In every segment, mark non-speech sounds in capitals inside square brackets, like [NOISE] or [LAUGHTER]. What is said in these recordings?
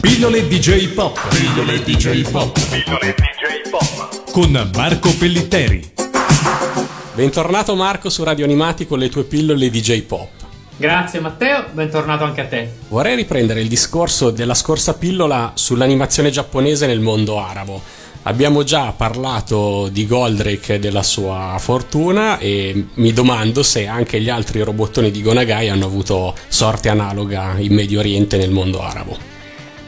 Pillole DJ Pop. Pillole DJ Pop. Pillole DJ Pop. Con Marco Pellitteri. Bentornato Marco su Radio Animati con le tue pillole DJ Pop. Grazie Matteo, bentornato anche a te. Vorrei riprendere il discorso della scorsa pillola sull'animazione giapponese nel mondo arabo. Abbiamo già parlato di Goldrake e della sua fortuna e mi domando se anche gli altri robottoni di Gonagai hanno avuto sorte analoga in Medio Oriente nel mondo arabo.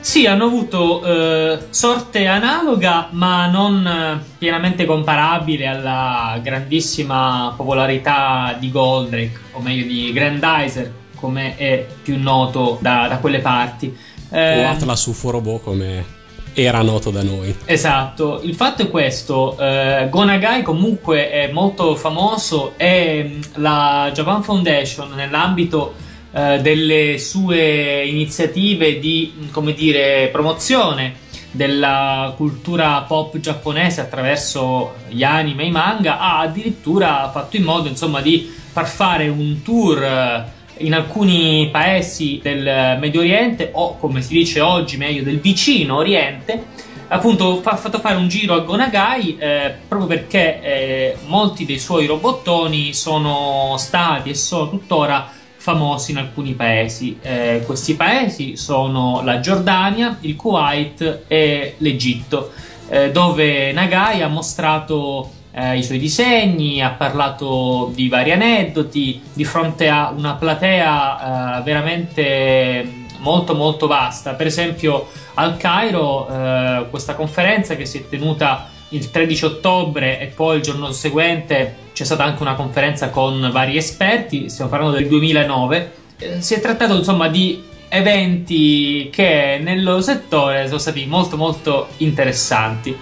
Sì, hanno avuto eh, sorte analoga, ma non eh, pienamente comparabile alla grandissima popolarità di Goldrake, o meglio di Grandizer, come è più noto da, da quelle parti. Eh, o Atlas UFO Robot come era noto da noi. Esatto, il fatto è questo, eh, Gonagai comunque è molto famoso e mm, la Japan Foundation nell'ambito eh, delle sue iniziative di, come dire, promozione della cultura pop giapponese attraverso gli anime e i manga ha addirittura fatto in modo insomma di far fare un tour eh, in alcuni paesi del Medio Oriente o come si dice oggi meglio del vicino Oriente appunto ha fatto fare un giro a Gonagai eh, proprio perché eh, molti dei suoi robottoni sono stati e sono tuttora famosi in alcuni paesi. Eh, questi paesi sono la Giordania, il Kuwait e l'Egitto, eh, dove Nagai ha mostrato eh, i suoi disegni, ha parlato di vari aneddoti di fronte a una platea eh, veramente molto molto vasta. Per esempio al Cairo eh, questa conferenza che si è tenuta il 13 ottobre e poi il giorno seguente c'è stata anche una conferenza con vari esperti, stiamo parlando del 2009, eh, si è trattato insomma di eventi che nel loro settore sono stati molto molto interessanti.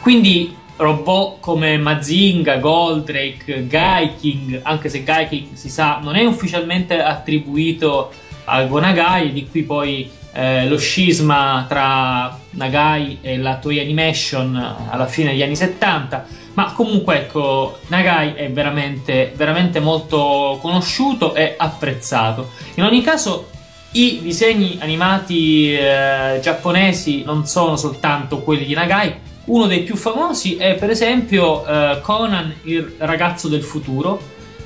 Quindi robot come Mazinga, Goldrake, Gaiking, anche se Gaiking si sa non è ufficialmente attribuito a Gonagai, di qui poi eh, lo scisma tra Nagai e la Toei Animation alla fine degli anni 70, ma comunque ecco, Nagai è veramente, veramente molto conosciuto e apprezzato. In ogni caso i disegni animati eh, giapponesi non sono soltanto quelli di Nagai, uno dei più famosi è per esempio eh, Conan il ragazzo del futuro,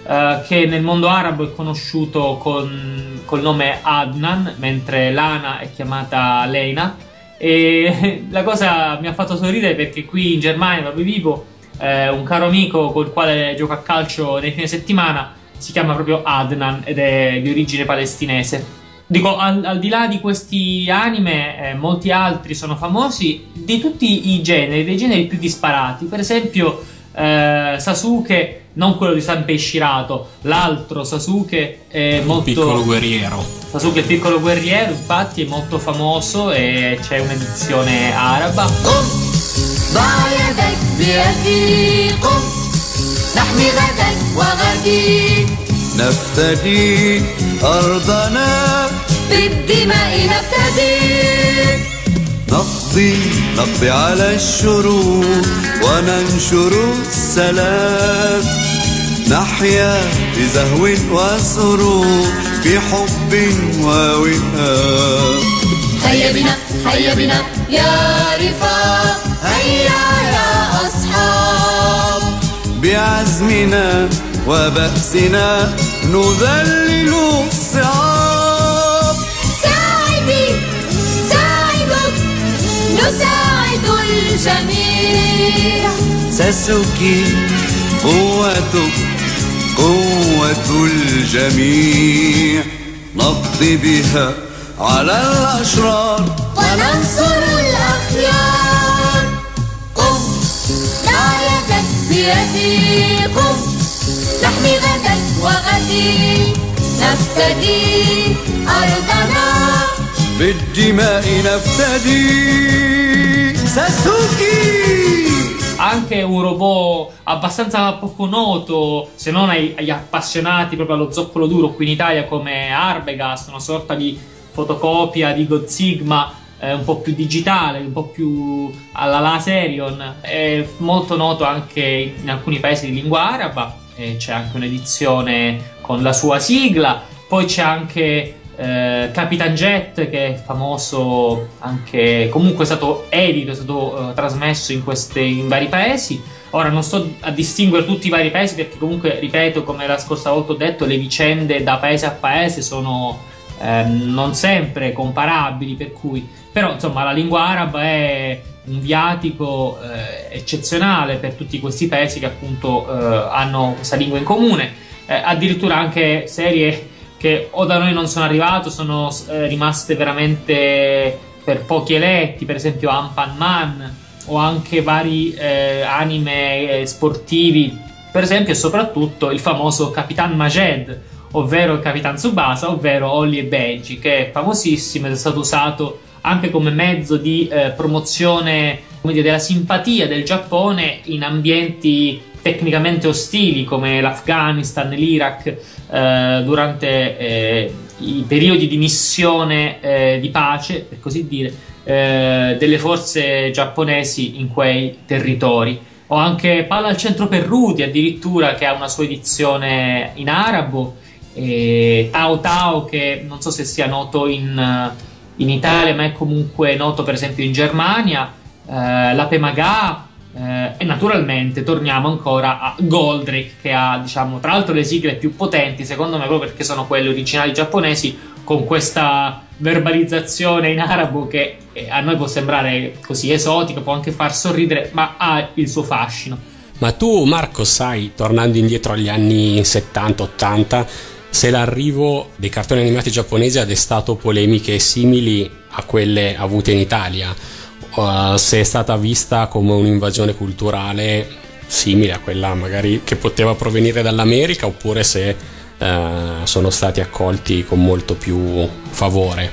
eh, che nel mondo arabo è conosciuto con, col nome Adnan, mentre Lana è chiamata Leina. E [LAUGHS] la cosa mi ha fatto sorridere perché qui in Germania, dove vivo, eh, un caro amico col quale gioco a calcio nei fine settimana si chiama proprio Adnan ed è di origine palestinese. Dico, al, al, di là di questi anime, eh, molti altri sono famosi di tutti i generi, dei generi più disparati. Per esempio, eh, Sasuke, non quello di Sanpei Shirato, l'altro Sasuke è molto. Il piccolo guerriero. Sasuke, il piccolo guerriero, infatti, è molto famoso e c'è un'edizione araba. نفتدي أرضنا. بالدماء نفتدي. نقضي نقضي على الشرور وننشر السلام. نحيا بزهو وسرور بحب ووئام هيا بنا هيا بنا يا رفاق. هيا يا أصحاب. بعزمنا وبأسنا نذلل الصعاب. ساعدي ساعدك نساعد الجميع. ساسوكي قوتك قوة الجميع. نقضي بها على الأشرار. وننصر الأخيار. بيدي قم نحمي غدا وغدي نفتدي أرضنا بالدماء نفتدي ساسوكي anche un robot abbastanza poco noto, se non ai, agli appassionati proprio allo zoccolo duro qui in Italia, come Arbegas, una sorta di fotocopia di God Sigma, eh, un po' più digitale, un po' più alla Laserion. È molto noto anche in alcuni paesi di lingua araba, c'è anche un'edizione con la sua sigla. Poi c'è anche eh, Capitan Jet che è famoso anche comunque è stato edito, è stato eh, trasmesso in, queste, in vari paesi. Ora non sto a distinguere tutti i vari paesi perché comunque, ripeto, come la scorsa volta ho detto, le vicende da paese a paese sono eh, non sempre comparabili, per cui però insomma la lingua araba è un viatico eh, eccezionale per tutti questi paesi che appunto eh, hanno questa lingua in comune. Eh, addirittura anche serie che o da noi non sono arrivate, sono eh, rimaste veramente per pochi eletti, per esempio Ampan Man o anche vari eh, anime eh, sportivi, per esempio e soprattutto il famoso Capitan Majed, ovvero il Capitan Tsubasa, ovvero Ollie e Benji, che è famosissimo ed è stato usato anche come mezzo di eh, promozione dire, della simpatia del Giappone in ambienti tecnicamente ostili come l'Afghanistan, l'Iraq, eh, durante eh, i periodi di missione eh, di pace, per così dire, eh, delle forze giapponesi in quei territori. Ho anche Palla al centro per Rudy, addirittura, che ha una sua edizione in arabo, e Tao Tao, che non so se sia noto in, in Italia, ma è comunque noto per esempio in Germania, eh, l'Ape Maga, eh, e naturalmente torniamo ancora a Goldrake che ha diciamo tra l'altro le sigle più potenti secondo me proprio perché sono quelle originali giapponesi con questa verbalizzazione in arabo che eh, a noi può sembrare così esotica può anche far sorridere ma ha il suo fascino. Ma tu Marco sai tornando indietro agli anni 70-80 se l'arrivo dei cartoni animati giapponesi ha destato polemiche simili a quelle avute in Italia uh, se è stata vista come un'invasione culturale simile a quella magari che poteva provenire dall'America oppure se uh, sono stati accolti con molto più favore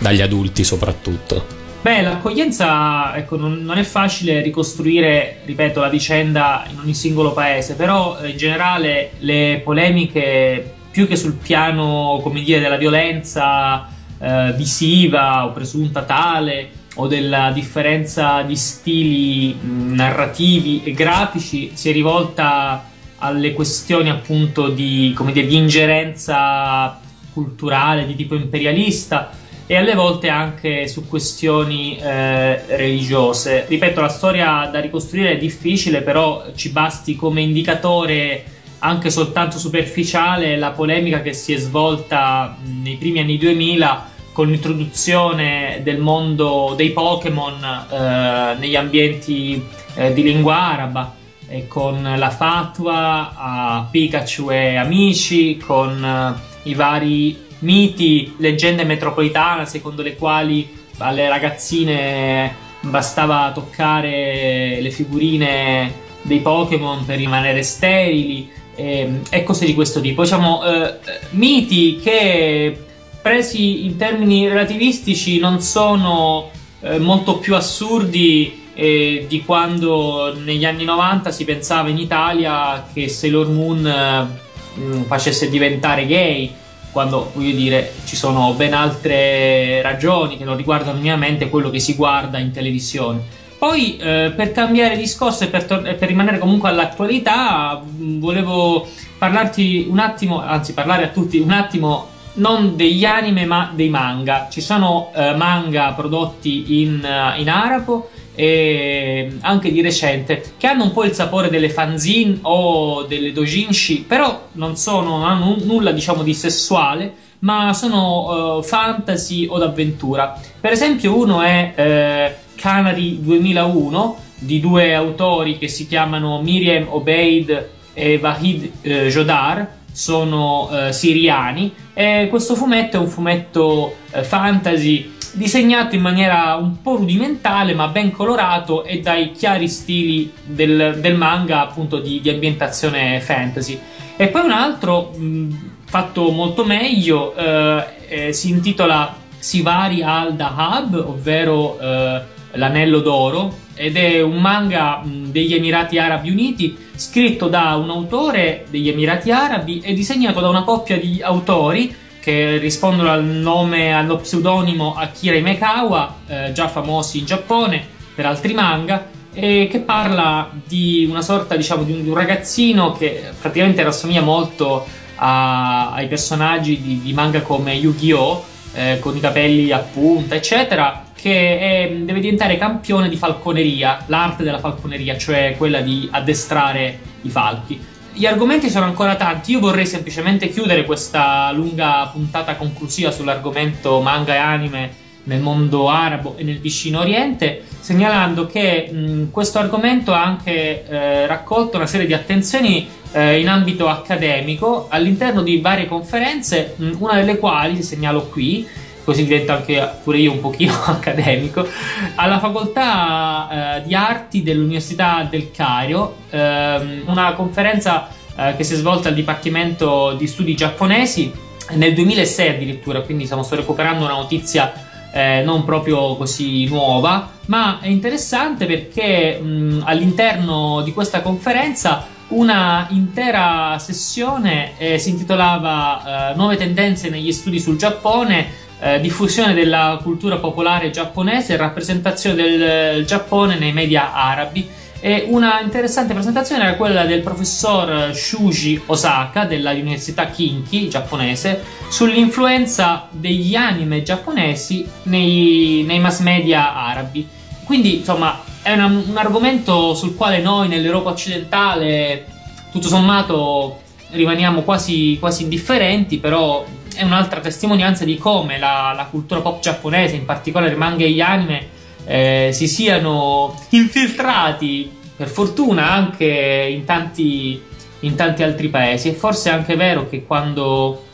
dagli adulti soprattutto. Beh, l'accoglienza ecco, non, non, è facile ricostruire, ripeto, la vicenda in ogni singolo paese, però eh, in generale le polemiche, più che sul piano, come dire, della violenza eh, visiva o presunta tale, o della differenza di stili narrativi e grafici si è rivolta alle questioni appunto di, dire, di ingerenza culturale di tipo imperialista e alle volte anche su questioni eh, religiose. Ripeto, la storia da ricostruire è difficile, però ci basti come indicatore anche soltanto superficiale la polemica che si è svolta nei primi anni 2000 con l'introduzione del mondo dei Pokémon eh, negli ambienti eh, di lingua araba, e con la fatua a Pikachu e amici, con eh, i vari miti, leggende metropolitane secondo le quali alle ragazzine bastava toccare le figurine dei Pokémon per rimanere sterili e, e cose di questo tipo. Diciamo, eh, miti che presi in termini relativistici non sono eh, molto più assurdi eh, di quando negli anni 90 si pensava in Italia che Sailor Moon eh, facesse diventare gay quando voglio dire ci sono ben altre ragioni che non riguardano minimamente quello che si guarda in televisione. Poi eh, per cambiare discorso e per, tor- per, rimanere comunque all'attualità, volevo parlarti un attimo, anzi parlare a tutti un attimo non degli anime ma dei manga. Ci sono uh, manga prodotti in, uh, in, arabo e anche di recente che hanno un po' il sapore delle fanzine o delle dojinshi, però non, sono, non hanno nulla diciamo di sessuale, ma sono uh, fantasy o d'avventura. Per esempio uno è Canary 2001 di due autori che si chiamano Miriam Obeid e Vahid Jodar sono eh, siriani. E questo fumetto è un fumetto eh, fantasy disegnato in maniera un po' rudimentale ma ben colorato e dai chiari stili del, del manga appunto di, di, ambientazione fantasy. E poi un altro mh, fatto molto meglio eh, eh si intitola Sivari al-Dahab ovvero eh, l'anello d'oro ed è un manga degli Emirati Arabi Uniti scritto da un autore degli Emirati Arabi e disegnato da una coppia di autori che rispondono al nome, allo pseudonimo Akira Imekawa, eh, già famosi in Giappone per altri manga, e che parla di una sorta, diciamo, di un, ragazzino che praticamente rassomiglia molto a, ai personaggi di, di, manga come Yu-Gi-Oh! Eh, con i capelli a punta, eccetera, che è, deve diventare campione di falconeria, l'arte della falconeria, cioè quella di addestrare i falchi. Gli argomenti sono ancora tanti, io vorrei semplicemente chiudere questa lunga puntata conclusiva sull'argomento manga e anime nel mondo arabo e nel vicino oriente, segnalando che mh, questo argomento ha anche eh, raccolto una serie di attenzioni eh, in ambito accademico all'interno di varie conferenze, mh, una delle quali segnalo qui, così divento anche pure io un pochino [LAUGHS] accademico, alla facoltà eh, di arti dell'Università del Cairo, ehm, una conferenza eh, che si è svolta al Dipartimento di Studi Giapponesi nel 2006 addirittura, quindi stiamo sto recuperando una notizia eh, non proprio così nuova, ma è interessante perché mh, all'interno di questa conferenza una intera sessione eh, si intitolava eh, Nuove tendenze negli studi sul Giappone, eh, diffusione della cultura popolare giapponese e rappresentazione del Giappone nei media arabi. E una interessante presentazione era quella del professor Shuji Osaka dell'Università Kinki giapponese sull'influenza degli anime giapponesi nei, nei mass media arabi. Quindi, insomma, è una, un argomento sul quale noi nell'Europa occidentale, tutto sommato, rimaniamo quasi, quasi indifferenti, però è un'altra testimonianza di come la, la cultura pop giapponese, in particolare manga e gli anime, eh, si siano infiltrati, per fortuna, anche in tanti, in tanti altri paesi. E forse è anche vero che quando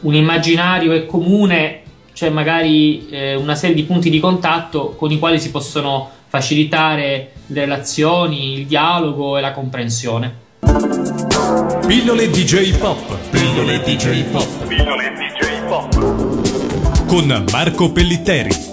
un immaginario è comune, c'è magari eh, una serie di punti di contatto con i quali si possono facilitare le relazioni, il dialogo e la comprensione. Pillole DJ Pop. Pillole DJ Pop. Pillole DJ Pop. Con Marco Pellitteri.